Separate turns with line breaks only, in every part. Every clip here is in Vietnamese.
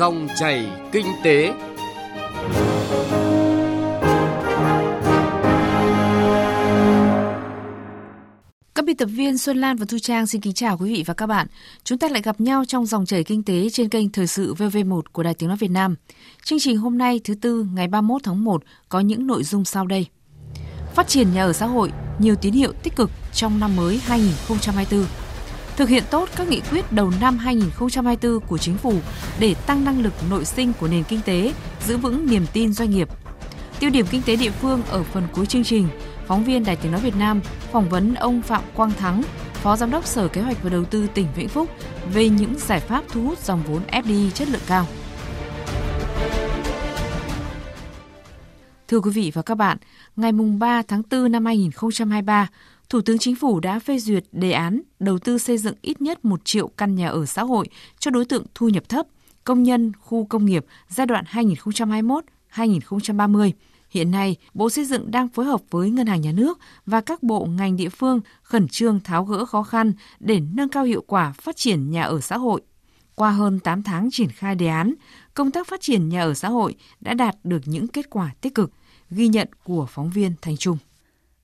Dòng chảy kinh tế.
Các biên tập viên Xuân Lan và Thu Trang xin kính chào quý vị và các bạn. Chúng ta lại gặp nhau trong dòng chảy kinh tế trên kênh Thời sự VV1 của Đài Tiếng Nói Việt Nam. Chương trình hôm nay thứ Tư ngày 31 tháng 1 có những nội dung sau đây. Phát triển nhà ở xã hội, nhiều tín hiệu tích cực trong năm mới 2024 thực hiện tốt các nghị quyết đầu năm 2024 của chính phủ để tăng năng lực nội sinh của nền kinh tế, giữ vững niềm tin doanh nghiệp. Tiêu điểm kinh tế địa phương ở phần cuối chương trình, phóng viên Đài Tiếng Nói Việt Nam phỏng vấn ông Phạm Quang Thắng, Phó Giám đốc Sở Kế hoạch và Đầu tư tỉnh Vĩnh Phúc về những giải pháp thu hút dòng vốn FDI chất lượng cao. Thưa quý vị và các bạn, ngày 3 tháng 4 năm 2023, Thủ tướng Chính phủ đã phê duyệt đề án đầu tư xây dựng ít nhất 1 triệu căn nhà ở xã hội cho đối tượng thu nhập thấp, công nhân khu công nghiệp giai đoạn 2021-2030. Hiện nay, Bộ Xây dựng đang phối hợp với Ngân hàng Nhà nước và các bộ ngành địa phương khẩn trương tháo gỡ khó khăn để nâng cao hiệu quả phát triển nhà ở xã hội. Qua hơn 8 tháng triển khai đề án, công tác phát triển nhà ở xã hội đã đạt được những kết quả tích cực, ghi nhận của phóng viên Thành Trung.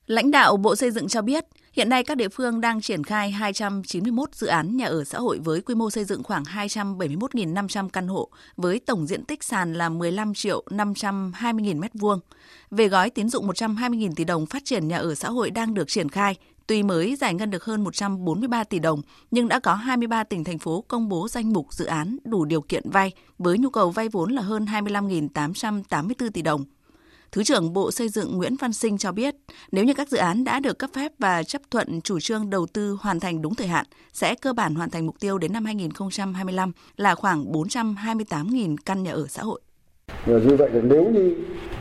Lãnh đạo Bộ Xây dựng cho biết, hiện nay các địa phương đang triển khai 291 dự án nhà ở xã hội với quy mô xây dựng khoảng 271.500 căn hộ với tổng diện tích sàn là 15 triệu 520.000 m2. Về gói tín dụng 120.000 tỷ đồng phát triển nhà ở xã hội đang được triển khai, tuy mới giải ngân được hơn 143 tỷ đồng, nhưng đã có 23 tỉnh thành phố công bố danh mục dự án đủ điều kiện vay với nhu cầu vay vốn là hơn 25.884 tỷ đồng. Thứ trưởng Bộ Xây dựng Nguyễn Văn Sinh cho biết, nếu như các dự án đã được cấp phép và chấp thuận chủ trương đầu tư hoàn thành đúng thời hạn, sẽ cơ bản hoàn thành mục tiêu đến năm 2025 là khoảng 428.000 căn nhà ở xã hội.
Như vậy là nếu như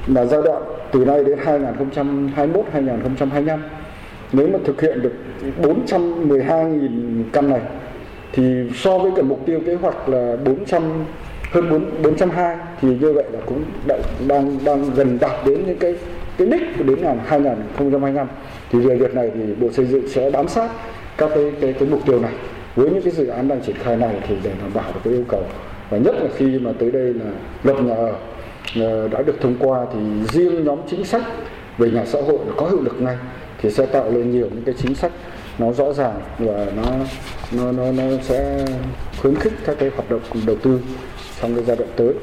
mà giai đoạn từ nay đến 2021-2025 nếu mà thực hiện được 412.000 căn này thì so với cái mục tiêu kế hoạch là 400 hơn 4 420 thì như vậy là cũng đã, đang đang gần đạt đến những cái cái đích đến năm 2025 thì về việc này thì Bộ Xây dựng sẽ bám sát các cái cái, cái mục tiêu này. Với những cái dự án đang triển khai này thì để đảm bảo được cái yêu cầu. Và nhất là khi mà tới đây là luật nhà ở ờ, đã được thông qua thì riêng nhóm chính sách về nhà xã hội có hiệu lực ngay thì sẽ tạo lên nhiều những cái chính sách nó rõ ràng và nó nó nó, nó sẽ khuyến khích các cái hoạt động đầu tư trong cái giai đoạn tới.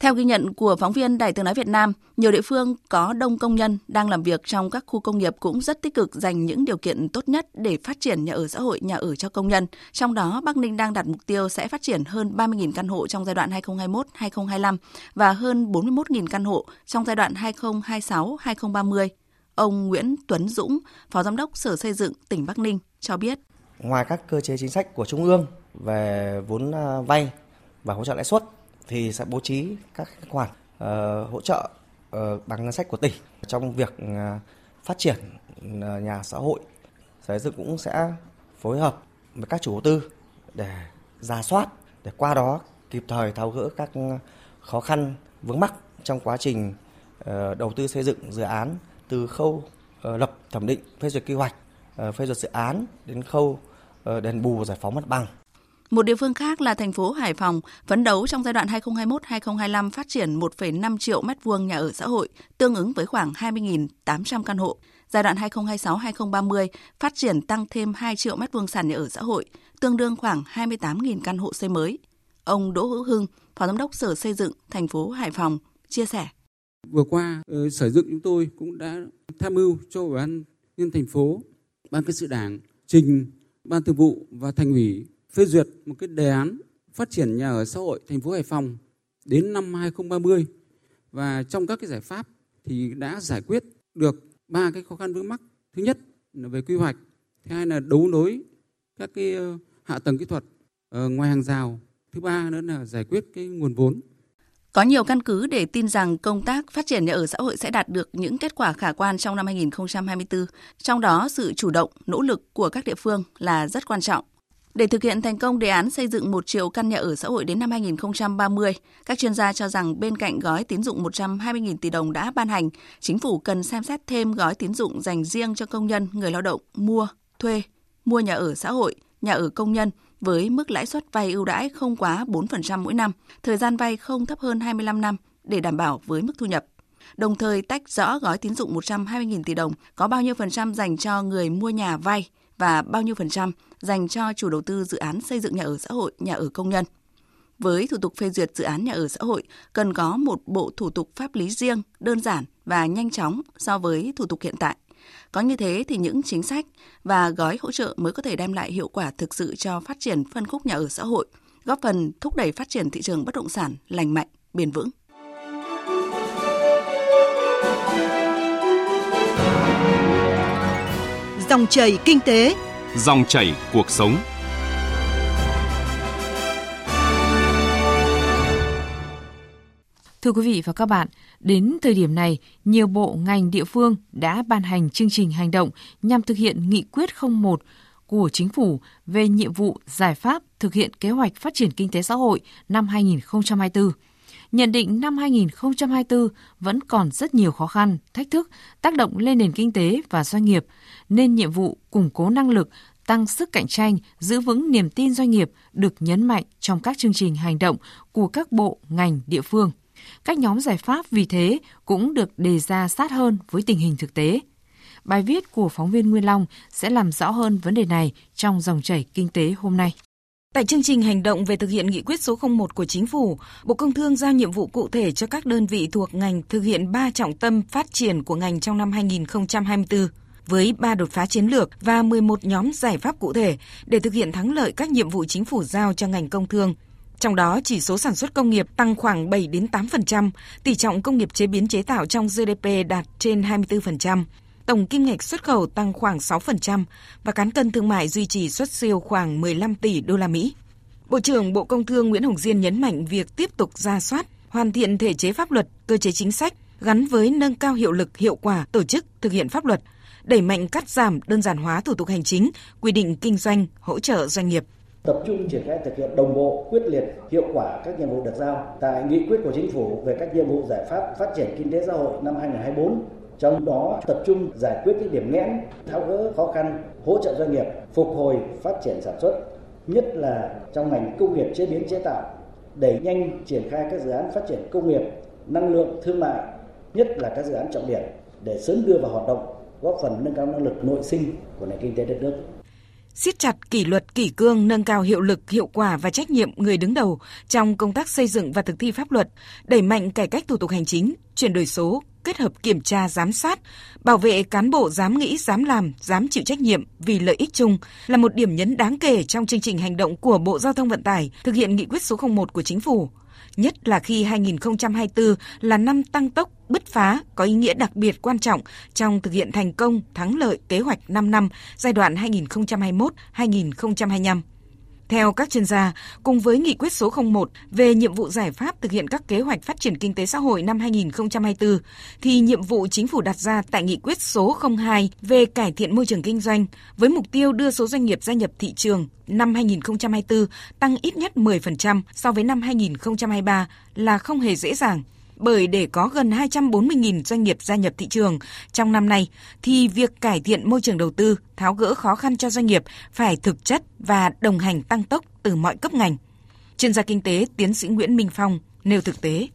Theo ghi nhận của phóng viên Đài Tiếng Nói Việt Nam, nhiều địa phương có đông công nhân đang làm việc trong các khu công nghiệp cũng rất tích cực dành những điều kiện tốt nhất để phát triển nhà ở xã hội, nhà ở cho công nhân. Trong đó, Bắc Ninh đang đặt mục tiêu sẽ phát triển hơn 30.000 căn hộ trong giai đoạn 2021-2025 và hơn 41.000 căn hộ trong giai đoạn 2026-2030. Ông Nguyễn Tuấn Dũng, Phó Giám đốc Sở Xây dựng tỉnh Bắc Ninh cho biết.
Ngoài các cơ chế chính sách của Trung ương về vốn à, vay và hỗ trợ lãi suất thì sẽ bố trí các khoản uh, ờ, hỗ trợ uh, bằng ngân sách của tỉnh trong việc uh, phát triển uh, nhà xã hội. Sở dựng cũng sẽ phối hợp với các chủ đầu tư để ra soát để qua đó kịp thời tháo gỡ các khó khăn vướng mắc trong quá trình uh, đầu tư xây dựng dự án từ khâu uh, lập thẩm định phê duyệt quy hoạch, uh, phê duyệt dự án đến khâu uh, đền bù giải phóng mặt bằng
một địa phương khác là thành phố Hải Phòng phấn đấu trong giai đoạn 2021-2025 phát triển 1,5 triệu mét vuông nhà ở xã hội, tương ứng với khoảng 20.800 căn hộ. Giai đoạn 2026-2030 phát triển tăng thêm 2 triệu mét vuông sàn nhà ở xã hội, tương đương khoảng 28.000 căn hộ xây mới. Ông Đỗ Hữu Hưng, Phó Giám đốc Sở Xây dựng thành phố Hải Phòng chia sẻ.
Vừa qua, ờ, Sở Dựng chúng tôi cũng đã tham mưu cho Ủy ban nhân thành phố, Ban Cán sự Đảng trình Ban Thường vụ và Thành ủy phê duyệt một cái đề án phát triển nhà ở xã hội thành phố Hải Phòng đến năm 2030 và trong các cái giải pháp thì đã giải quyết được ba cái khó khăn vướng mắc. Thứ nhất là về quy hoạch, thứ hai là đấu nối các cái ờ, hạ tầng kỹ thuật ờ, ngoài hàng rào, thứ ba nữa là giải quyết cái nguồn vốn.
Có nhiều căn cứ để tin rằng công tác phát triển nhà ở xã hội sẽ đạt được những kết quả khả quan trong năm 2024, trong đó sự chủ động, nỗ lực của các địa phương là rất quan trọng. Để thực hiện thành công đề án xây dựng 1 triệu căn nhà ở xã hội đến năm 2030, các chuyên gia cho rằng bên cạnh gói tín dụng 120.000 tỷ đồng đã ban hành, chính phủ cần xem xét thêm gói tín dụng dành riêng cho công nhân, người lao động mua, thuê, mua nhà ở xã hội, nhà ở công nhân với mức lãi suất vay ưu đãi không quá 4% mỗi năm, thời gian vay không thấp hơn 25 năm để đảm bảo với mức thu nhập. Đồng thời tách rõ gói tín dụng 120.000 tỷ đồng có bao nhiêu phần trăm dành cho người mua nhà vay và bao nhiêu phần trăm dành cho chủ đầu tư dự án xây dựng nhà ở xã hội, nhà ở công nhân. Với thủ tục phê duyệt dự án nhà ở xã hội cần có một bộ thủ tục pháp lý riêng, đơn giản và nhanh chóng so với thủ tục hiện tại. Có như thế thì những chính sách và gói hỗ trợ mới có thể đem lại hiệu quả thực sự cho phát triển phân khúc nhà ở xã hội, góp phần thúc đẩy phát triển thị trường bất động sản lành mạnh, bền vững.
Dòng chảy kinh tế,
dòng chảy cuộc sống.
Thưa quý vị và các bạn, đến thời điểm này, nhiều bộ ngành địa phương đã ban hành chương trình hành động nhằm thực hiện nghị quyết 01 của chính phủ về nhiệm vụ giải pháp thực hiện kế hoạch phát triển kinh tế xã hội năm 2024. Nhận định năm 2024 vẫn còn rất nhiều khó khăn, thách thức tác động lên nền kinh tế và doanh nghiệp, nên nhiệm vụ củng cố năng lực, tăng sức cạnh tranh, giữ vững niềm tin doanh nghiệp được nhấn mạnh trong các chương trình hành động của các bộ, ngành, địa phương. Các nhóm giải pháp vì thế cũng được đề ra sát hơn với tình hình thực tế. Bài viết của phóng viên Nguyên Long sẽ làm rõ hơn vấn đề này trong dòng chảy kinh tế hôm nay.
Tại chương trình hành động về thực hiện nghị quyết số 01 của Chính phủ, Bộ Công Thương giao nhiệm vụ cụ thể cho các đơn vị thuộc ngành thực hiện 3 trọng tâm phát triển của ngành trong năm 2024 với 3 đột phá chiến lược và 11 nhóm giải pháp cụ thể để thực hiện thắng lợi các nhiệm vụ chính phủ giao cho ngành công thương. Trong đó, chỉ số sản xuất công nghiệp tăng khoảng 7 đến 8%, tỷ trọng công nghiệp chế biến chế tạo trong GDP đạt trên 24%, tổng kim ngạch xuất khẩu tăng khoảng 6% và cán cân thương mại duy trì xuất siêu khoảng 15 tỷ đô la Mỹ. Bộ trưởng Bộ Công Thương Nguyễn Hồng Diên nhấn mạnh việc tiếp tục ra soát, hoàn thiện thể chế pháp luật, cơ chế chính sách gắn với nâng cao hiệu lực, hiệu quả tổ chức thực hiện pháp luật, đẩy mạnh cắt giảm đơn giản hóa thủ tục hành chính, quy định kinh doanh, hỗ trợ doanh nghiệp
tập trung triển khai thực hiện đồng bộ, quyết liệt, hiệu quả các nhiệm vụ được giao tại nghị quyết của chính phủ về các nhiệm vụ giải pháp phát triển kinh tế xã hội năm 2024 trong đó tập trung giải quyết những điểm nghẽn, tháo gỡ khó khăn, hỗ trợ doanh nghiệp phục hồi phát triển sản xuất, nhất là trong ngành công nghiệp chế biến chế tạo, đẩy nhanh triển khai các dự án phát triển công nghiệp, năng lượng, thương mại, nhất là các dự án trọng điểm để sớm đưa vào hoạt động, góp phần nâng cao năng lực nội sinh của nền kinh tế đất nước
siết chặt kỷ luật kỷ cương, nâng cao hiệu lực, hiệu quả và trách nhiệm người đứng đầu trong công tác xây dựng và thực thi pháp luật, đẩy mạnh cải cách thủ tục hành chính, chuyển đổi số, kết hợp kiểm tra giám sát, bảo vệ cán bộ dám nghĩ, dám làm, dám chịu trách nhiệm vì lợi ích chung là một điểm nhấn đáng kể trong chương trình hành động của Bộ Giao thông Vận tải thực hiện nghị quyết số 01 của chính phủ nhất là khi 2024 là năm tăng tốc, bứt phá, có ý nghĩa đặc biệt quan trọng trong thực hiện thành công thắng lợi kế hoạch 5 năm giai đoạn 2021-2025. Theo các chuyên gia, cùng với nghị quyết số 01 về nhiệm vụ giải pháp thực hiện các kế hoạch phát triển kinh tế xã hội năm 2024, thì nhiệm vụ chính phủ đặt ra tại nghị quyết số 02 về cải thiện môi trường kinh doanh với mục tiêu đưa số doanh nghiệp gia nhập thị trường năm 2024 tăng ít nhất 10% so với năm 2023 là không hề dễ dàng bởi để có gần 240.000 doanh nghiệp gia nhập thị trường trong năm nay thì việc cải thiện môi trường đầu tư, tháo gỡ khó khăn cho doanh nghiệp phải thực chất và đồng hành tăng tốc từ mọi cấp ngành. Chuyên gia kinh tế tiến sĩ Nguyễn Minh Phong nêu thực tế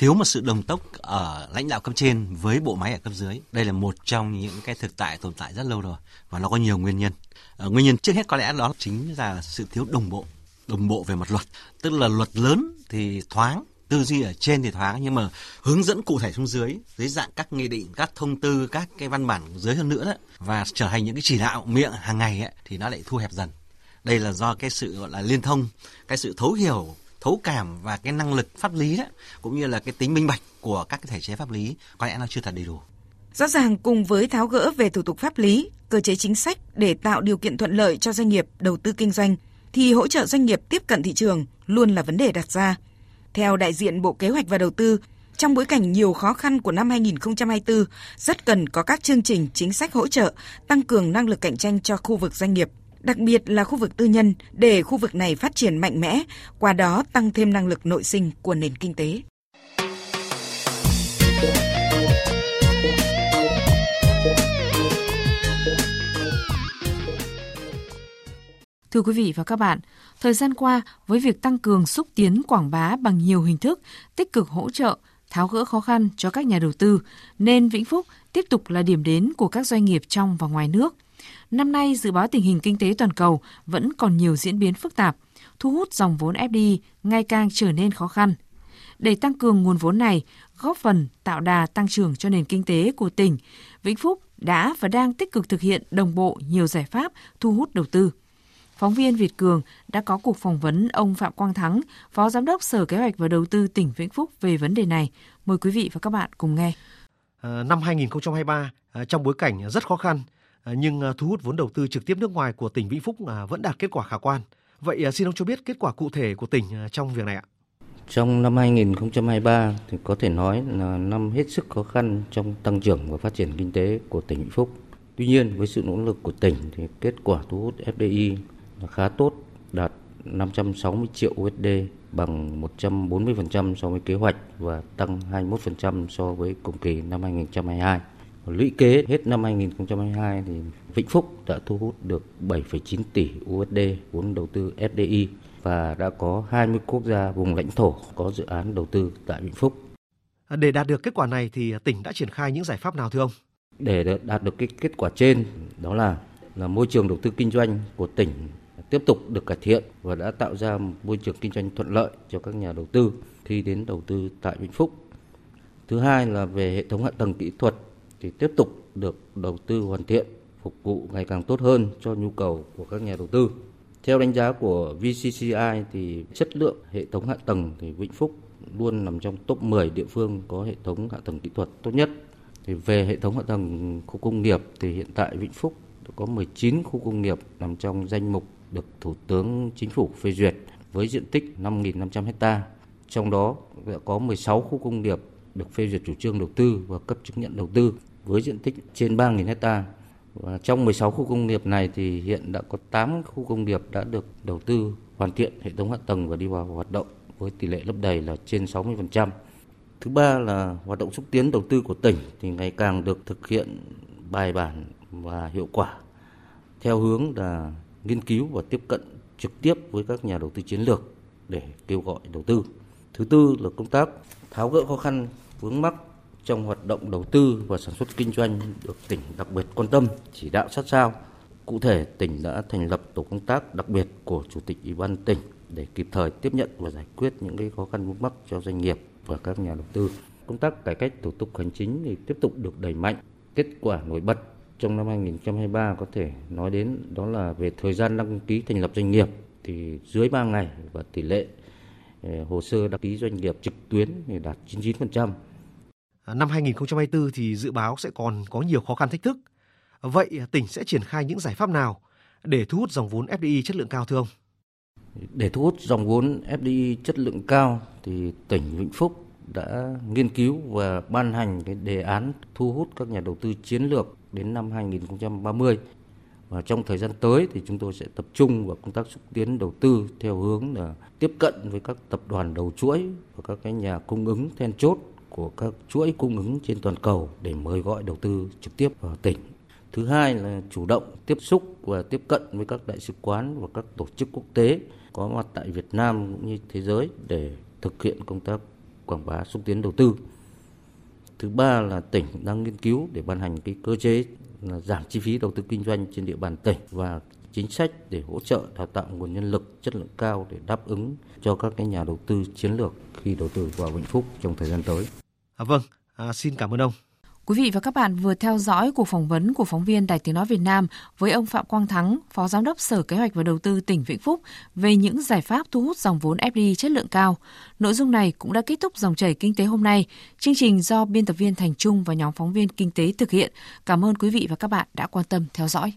thiếu một sự đồng tốc ở lãnh đạo cấp trên với bộ máy ở cấp dưới. Đây là một trong những cái thực tại tồn tại rất lâu rồi và nó có nhiều nguyên nhân. Ờ, nguyên nhân trước hết có lẽ đó chính là sự thiếu đồng bộ, đồng bộ về mặt luật. Tức là luật lớn thì thoáng tư duy ở trên thì thoáng nhưng mà hướng dẫn cụ thể xuống dưới dưới dạng các nghị định các thông tư các cái văn bản dưới hơn nữa đó và trở thành những cái chỉ đạo miệng hàng ngày ấy, thì nó lại thu hẹp dần đây là do cái sự gọi là liên thông cái sự thấu hiểu thấu cảm và cái năng lực pháp lý đó, cũng như là cái tính minh bạch của các cái thể chế pháp lý có lẽ nó chưa thật đầy đủ
Rõ ràng cùng với tháo gỡ về thủ tục pháp lý, cơ chế chính sách để tạo điều kiện thuận lợi cho doanh nghiệp đầu tư kinh doanh, thì hỗ trợ doanh nghiệp tiếp cận thị trường luôn là vấn đề đặt ra. Theo đại diện Bộ Kế hoạch và Đầu tư, trong bối cảnh nhiều khó khăn của năm 2024, rất cần có các chương trình chính sách hỗ trợ tăng cường năng lực cạnh tranh cho khu vực doanh nghiệp, đặc biệt là khu vực tư nhân để khu vực này phát triển mạnh mẽ, qua đó tăng thêm năng lực nội sinh của nền kinh tế.
Thưa quý vị và các bạn, thời gian qua với việc tăng cường xúc tiến quảng bá bằng nhiều hình thức, tích cực hỗ trợ, tháo gỡ khó khăn cho các nhà đầu tư, nên Vĩnh Phúc tiếp tục là điểm đến của các doanh nghiệp trong và ngoài nước. Năm nay, dự báo tình hình kinh tế toàn cầu vẫn còn nhiều diễn biến phức tạp, thu hút dòng vốn FDI ngày càng trở nên khó khăn. Để tăng cường nguồn vốn này, góp phần tạo đà tăng trưởng cho nền kinh tế của tỉnh, Vĩnh Phúc đã và đang tích cực thực hiện đồng bộ nhiều giải pháp thu hút đầu tư. Phóng viên Việt Cường đã có cuộc phỏng vấn ông Phạm Quang Thắng, Phó Giám đốc Sở Kế hoạch và Đầu tư tỉnh Vĩnh Phúc về vấn đề này. Mời quý vị và các bạn cùng nghe.
À, năm 2023, à, trong bối cảnh rất khó khăn, à, nhưng thu hút vốn đầu tư trực tiếp nước ngoài của tỉnh Vĩnh Phúc vẫn đạt kết quả khả quan. Vậy xin ông cho biết kết quả cụ thể của tỉnh trong việc này ạ?
Trong năm 2023 thì có thể nói là năm hết sức khó khăn trong tăng trưởng và phát triển kinh tế của tỉnh Vĩnh Phúc. Tuy nhiên với sự nỗ lực của tỉnh thì kết quả thu hút FDI khá tốt, đạt 560 triệu USD bằng 140% so với kế hoạch và tăng 21% so với cùng kỳ năm 2022. Lũy kế hết năm 2022 thì Vĩnh Phúc đã thu hút được 7,9 tỷ USD vốn đầu tư FDI và đã có 20 quốc gia vùng lãnh thổ có dự án đầu tư tại Vĩnh Phúc.
Để đạt được kết quả này thì tỉnh đã triển khai những giải pháp nào thưa ông?
Để đạt được cái kết quả trên đó là là môi trường đầu tư kinh doanh của tỉnh tiếp tục được cải thiện và đã tạo ra một môi trường kinh doanh thuận lợi cho các nhà đầu tư khi đến đầu tư tại Vĩnh Phúc. Thứ hai là về hệ thống hạ tầng kỹ thuật thì tiếp tục được đầu tư hoàn thiện, phục vụ ngày càng tốt hơn cho nhu cầu của các nhà đầu tư. Theo đánh giá của VCCI thì chất lượng hệ thống hạ tầng thì Vĩnh Phúc luôn nằm trong top 10 địa phương có hệ thống hạ tầng kỹ thuật tốt nhất. Thì về hệ thống hạ tầng khu công nghiệp thì hiện tại Vĩnh Phúc có 19 khu công nghiệp nằm trong danh mục được Thủ tướng Chính phủ phê duyệt với diện tích 5.500 ha. Trong đó đã có 16 khu công nghiệp được phê duyệt chủ trương đầu tư và cấp chứng nhận đầu tư với diện tích trên 3.000 ha. Và trong 16 khu công nghiệp này thì hiện đã có 8 khu công nghiệp đã được đầu tư hoàn thiện hệ thống hạ tầng và đi vào hoạt động với tỷ lệ lấp đầy là trên 60%. Thứ ba là hoạt động xúc tiến đầu tư của tỉnh thì ngày càng được thực hiện bài bản và hiệu quả theo hướng là nghiên cứu và tiếp cận trực tiếp với các nhà đầu tư chiến lược để kêu gọi đầu tư. Thứ tư là công tác tháo gỡ khó khăn vướng mắc trong hoạt động đầu tư và sản xuất kinh doanh được tỉnh đặc biệt quan tâm, chỉ đạo sát sao. Cụ thể, tỉnh đã thành lập tổ công tác đặc biệt của Chủ tịch Ủy ban tỉnh để kịp thời tiếp nhận và giải quyết những cái khó khăn vướng mắc cho doanh nghiệp và các nhà đầu tư. Công tác cải cách thủ tục hành chính thì tiếp tục được đẩy mạnh. Kết quả nổi bật trong năm 2023 có thể nói đến đó là về thời gian đăng ký thành lập doanh nghiệp thì dưới 3 ngày và tỷ lệ ờ, hồ sơ đăng ký doanh nghiệp trực tuyến thì đạt 99%.
À, năm 2024 thì dự báo sẽ còn có nhiều khó khăn thách thức. Vậy tỉnh sẽ triển khai những giải pháp nào để thu hút dòng vốn FDI chất lượng cao thưa ông?
Để thu hút dòng vốn FDI chất lượng cao thì tỉnh Vĩnh Phúc đã nghiên cứu và ban hành cái đề án thu hút các nhà đầu tư chiến lược đến năm 2030. Và trong thời gian tới thì chúng tôi sẽ tập trung vào công tác xúc tiến đầu tư theo hướng là tiếp cận với các tập đoàn đầu chuỗi và các cái nhà cung ứng then chốt của các chuỗi cung ứng trên toàn cầu để mời gọi đầu tư trực tiếp vào tỉnh. Thứ hai là chủ động tiếp xúc và tiếp cận với các đại sứ quán và các tổ chức quốc tế có mặt tại Việt Nam cũng như thế giới để thực hiện công tác quảng bá xúc tiến đầu tư. Thứ ba là tỉnh đang nghiên cứu để ban hành cái cơ chế là giảm chi phí đầu tư kinh doanh trên địa bàn tỉnh và chính sách để hỗ trợ đào tạo nguồn nhân lực chất lượng cao để đáp ứng cho các cái nhà đầu tư chiến lược khi đầu tư vào Vĩnh Phúc trong thời gian tới.
À, vâng, à, xin cảm ơn ông.
Quý vị và các bạn vừa theo dõi cuộc phỏng vấn của phóng viên Đài Tiếng Nói Việt Nam với ông Phạm Quang Thắng, Phó Giám đốc Sở Kế hoạch và Đầu tư tỉnh Vĩnh Phúc về những giải pháp thu hút dòng vốn FDI chất lượng cao. Nội dung này cũng đã kết thúc dòng chảy kinh tế hôm nay. Chương trình do biên tập viên Thành Trung và nhóm phóng viên kinh tế thực hiện. Cảm ơn quý vị và các bạn đã quan tâm theo dõi.